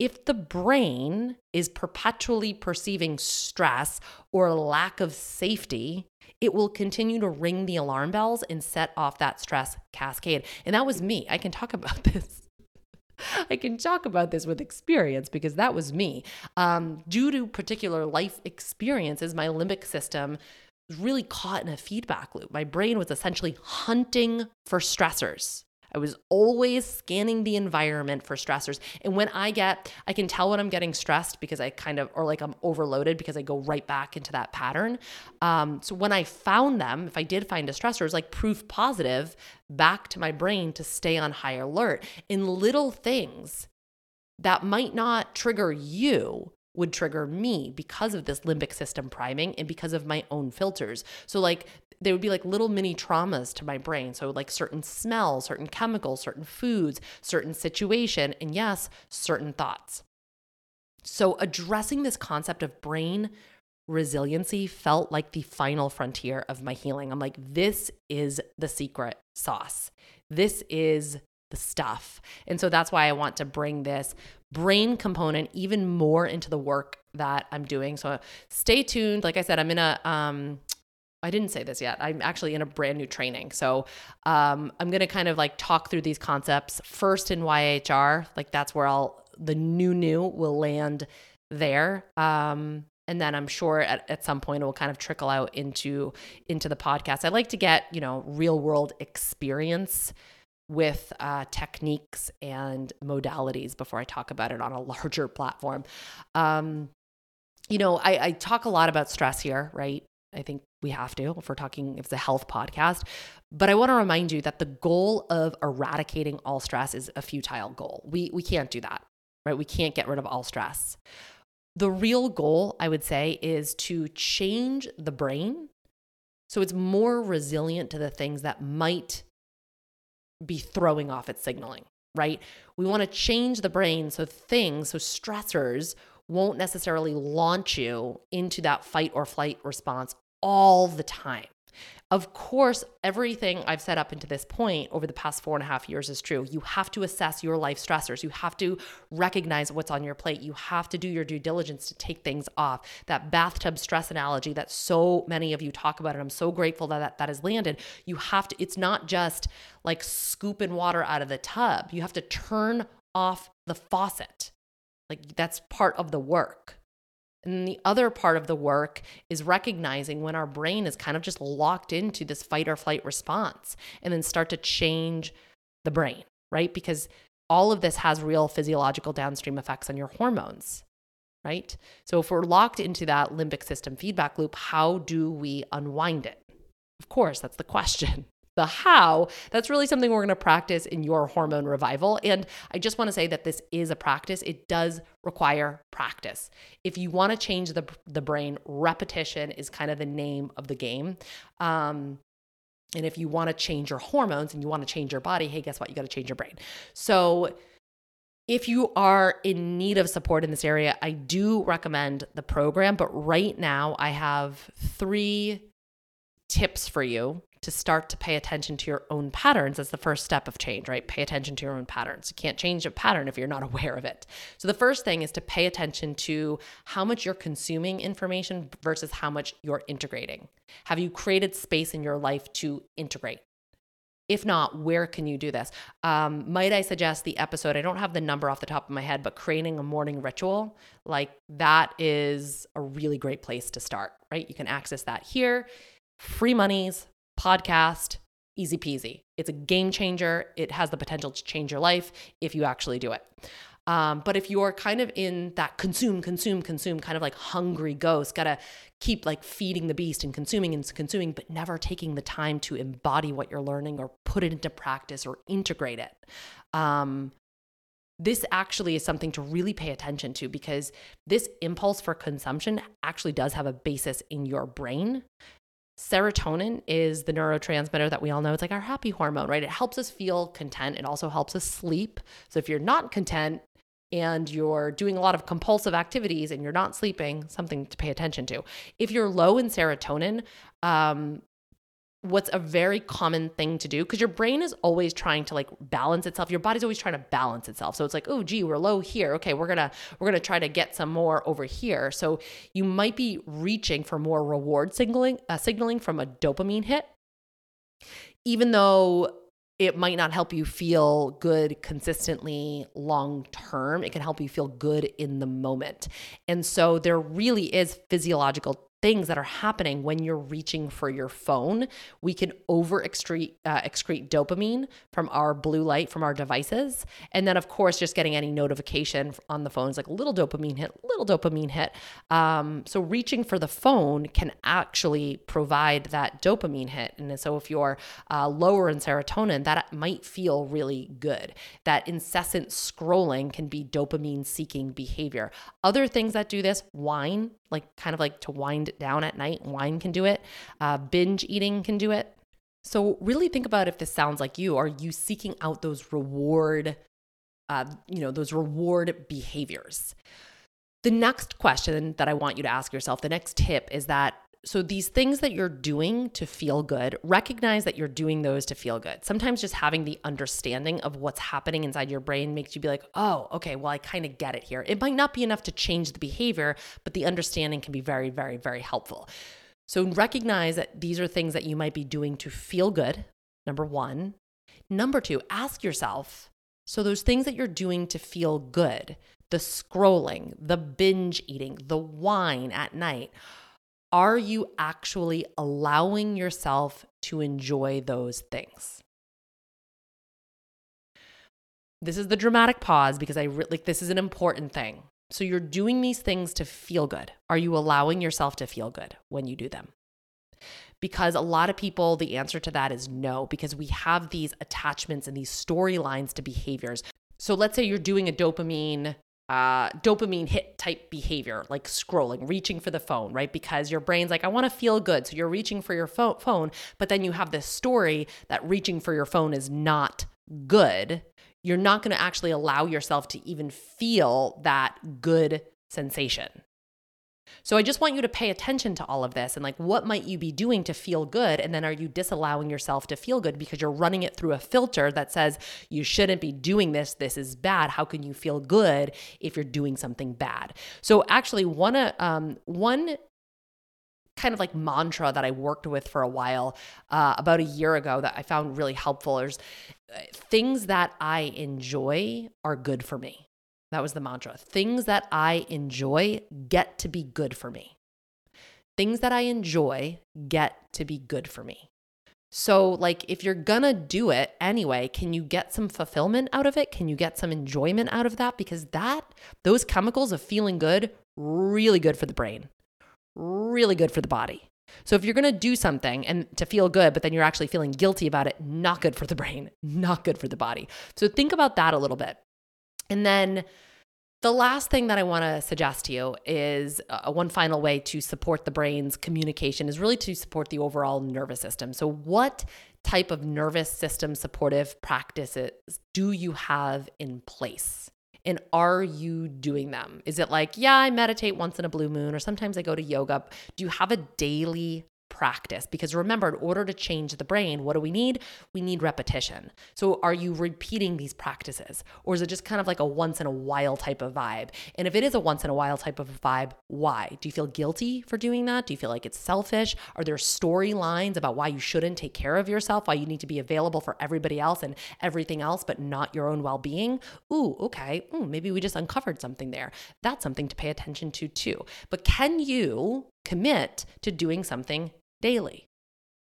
If the brain is perpetually perceiving stress or lack of safety, it will continue to ring the alarm bells and set off that stress cascade. And that was me. I can talk about this. I can talk about this with experience because that was me. Um, due to particular life experiences, my limbic system was really caught in a feedback loop. My brain was essentially hunting for stressors. I was always scanning the environment for stressors. And when I get, I can tell when I'm getting stressed because I kind of, or like I'm overloaded because I go right back into that pattern. Um, so when I found them, if I did find a stressor, it's like proof positive back to my brain to stay on high alert in little things that might not trigger you would trigger me because of this limbic system priming and because of my own filters. So, like, they would be like little mini traumas to my brain. So, like certain smells, certain chemicals, certain foods, certain situation, and yes, certain thoughts. So, addressing this concept of brain resiliency felt like the final frontier of my healing. I'm like, this is the secret sauce. This is the stuff. And so that's why I want to bring this brain component even more into the work that I'm doing. So stay tuned. Like I said, I'm in a um I didn't say this yet. I'm actually in a brand new training. So um, I'm going to kind of like talk through these concepts first in YHR. Like that's where I'll, the new, new will land there. Um, and then I'm sure at, at some point it will kind of trickle out into into the podcast. I like to get you know real world experience with uh, techniques and modalities before I talk about it on a larger platform. Um, you know, I, I talk a lot about stress here, right? I think we have to if we're talking if it's a health podcast. But I want to remind you that the goal of eradicating all stress is a futile goal. We we can't do that. Right? We can't get rid of all stress. The real goal, I would say, is to change the brain so it's more resilient to the things that might be throwing off its signaling, right? We want to change the brain so things, so stressors won't necessarily launch you into that fight or flight response all the time. Of course, everything I've set up into this point over the past four and a half years is true. You have to assess your life stressors. You have to recognize what's on your plate. You have to do your due diligence to take things off. That bathtub stress analogy that so many of you talk about, and I'm so grateful that that, that has landed. You have to, it's not just like scooping water out of the tub. You have to turn off the faucet. Like that's part of the work. And the other part of the work is recognizing when our brain is kind of just locked into this fight or flight response and then start to change the brain, right? Because all of this has real physiological downstream effects on your hormones, right? So if we're locked into that limbic system feedback loop, how do we unwind it? Of course, that's the question the how, that's really something we're going to practice in your hormone revival. And I just want to say that this is a practice. It does require practice. If you want to change the, the brain, repetition is kind of the name of the game. Um, and if you want to change your hormones and you want to change your body, hey, guess what? You got to change your brain. So, if you are in need of support in this area, I do recommend the program. But right now, I have three tips for you to start to pay attention to your own patterns as the first step of change, right? Pay attention to your own patterns. You can't change a pattern if you're not aware of it. So the first thing is to pay attention to how much you're consuming information versus how much you're integrating. Have you created space in your life to integrate? If not, where can you do this? Um, might I suggest the episode? I don't have the number off the top of my head, but creating a morning ritual, like that is a really great place to start, right? You can access that here. Free monies, podcast, easy peasy. It's a game changer. It has the potential to change your life if you actually do it. Um, but if you're kind of in that consume, consume, consume, kind of like hungry ghost, gotta keep like feeding the beast and consuming and consuming, but never taking the time to embody what you're learning or put it into practice or integrate it. Um, this actually is something to really pay attention to because this impulse for consumption actually does have a basis in your brain. Serotonin is the neurotransmitter that we all know. It's like our happy hormone, right? It helps us feel content. It also helps us sleep. So if you're not content and you're doing a lot of compulsive activities and you're not sleeping, something to pay attention to. If you're low in serotonin, um, what's a very common thing to do because your brain is always trying to like balance itself your body's always trying to balance itself so it's like oh gee we're low here okay we're gonna we're gonna try to get some more over here so you might be reaching for more reward signaling uh, signaling from a dopamine hit even though it might not help you feel good consistently long term. It can help you feel good in the moment. And so there really is physiological things that are happening when you're reaching for your phone. We can over excrete, uh, excrete dopamine from our blue light from our devices. And then, of course, just getting any notification on the phone is like a little dopamine hit, little dopamine hit. Um, so, reaching for the phone can actually provide that dopamine hit. And so, if you're uh, lower in serotonin, that might feel really good. That incessant scrolling can be dopamine seeking behavior. Other things that do this, wine, like kind of like to wind down at night. Wine can do it. Uh, binge eating can do it. So really think about if this sounds like you. Are you seeking out those reward, uh, you know, those reward behaviors? The next question that I want you to ask yourself, the next tip is that so these things that you're doing to feel good, recognize that you're doing those to feel good. Sometimes just having the understanding of what's happening inside your brain makes you be like, "Oh, okay, well I kind of get it here." It might not be enough to change the behavior, but the understanding can be very very very helpful. So recognize that these are things that you might be doing to feel good. Number 1. Number 2, ask yourself, so those things that you're doing to feel good, the scrolling, the binge eating, the wine at night, are you actually allowing yourself to enjoy those things? This is the dramatic pause because I re- like this is an important thing. So you're doing these things to feel good. Are you allowing yourself to feel good when you do them? Because a lot of people, the answer to that is no, because we have these attachments and these storylines to behaviors. So let's say you're doing a dopamine uh, dopamine hit type behavior, like scrolling, reaching for the phone, right? Because your brain's like, I want to feel good. So you're reaching for your fo- phone, but then you have this story that reaching for your phone is not good. You're not going to actually allow yourself to even feel that good sensation. So I just want you to pay attention to all of this and like what might you be doing to feel good and then are you disallowing yourself to feel good because you're running it through a filter that says you shouldn't be doing this this is bad how can you feel good if you're doing something bad. So actually one uh, um one kind of like mantra that I worked with for a while uh, about a year ago that I found really helpful is uh, things that I enjoy are good for me. That was the mantra. Things that I enjoy get to be good for me. Things that I enjoy get to be good for me. So, like, if you're gonna do it anyway, can you get some fulfillment out of it? Can you get some enjoyment out of that? Because that, those chemicals of feeling good, really good for the brain, really good for the body. So, if you're gonna do something and to feel good, but then you're actually feeling guilty about it, not good for the brain, not good for the body. So, think about that a little bit. And then the last thing that I want to suggest to you is uh, one final way to support the brain's communication is really to support the overall nervous system. So, what type of nervous system supportive practices do you have in place? And are you doing them? Is it like, yeah, I meditate once in a blue moon, or sometimes I go to yoga? Do you have a daily practice. Because remember, in order to change the brain, what do we need? We need repetition. So are you repeating these practices? Or is it just kind of like a once in a while type of vibe? And if it is a once in a while type of vibe, why? Do you feel guilty for doing that? Do you feel like it's selfish? Are there storylines about why you shouldn't take care of yourself, why you need to be available for everybody else and everything else, but not your own well being? Ooh, okay. Ooh, maybe we just uncovered something there. That's something to pay attention to too. But can you commit to doing something daily.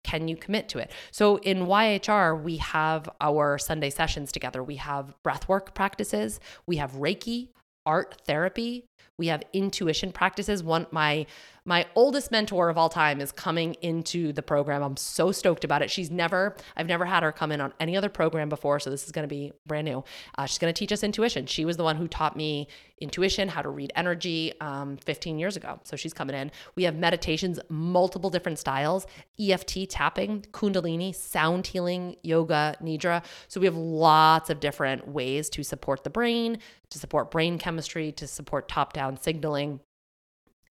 can you commit to it? So in YHR, we have our Sunday sessions together. We have breathwork practices, we have Reiki, art therapy, we have intuition practices. One my my oldest mentor of all time is coming into the program. I'm so stoked about it. She's never, I've never had her come in on any other program before. So this is going to be brand new. Uh, she's going to teach us intuition. She was the one who taught me intuition, how to read energy um, 15 years ago. So she's coming in. We have meditations, multiple different styles EFT tapping, Kundalini, sound healing, yoga, Nidra. So we have lots of different ways to support the brain, to support brain chemistry, to support top down signaling.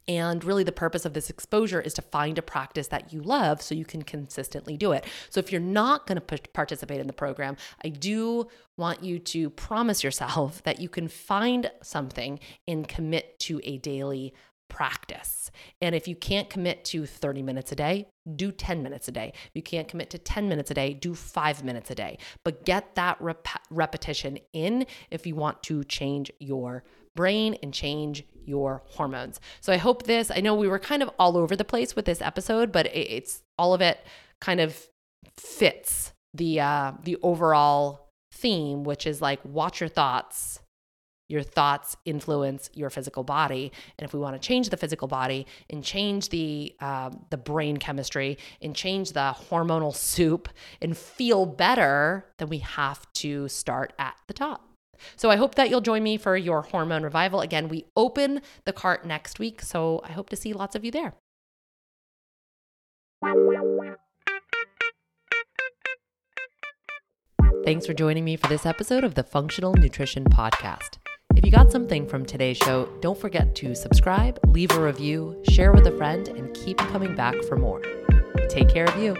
And really, the purpose of this exposure is to find a practice that you love so you can consistently do it. So, if you're not going to participate in the program, I do want you to promise yourself that you can find something and commit to a daily practice. And if you can't commit to 30 minutes a day, do 10 minutes a day. If you can't commit to 10 minutes a day, do five minutes a day. But get that rep- repetition in if you want to change your brain and change your hormones. So I hope this, I know we were kind of all over the place with this episode, but it's all of it kind of fits the uh the overall theme, which is like watch your thoughts. Your thoughts influence your physical body, and if we want to change the physical body and change the uh, the brain chemistry and change the hormonal soup and feel better, then we have to start at the top. So I hope that you'll join me for your hormone revival. Again, we open the cart next week, so I hope to see lots of you there. Thanks for joining me for this episode of the Functional Nutrition Podcast. If you got something from today's show, don't forget to subscribe, leave a review, share with a friend, and keep coming back for more. Take care of you.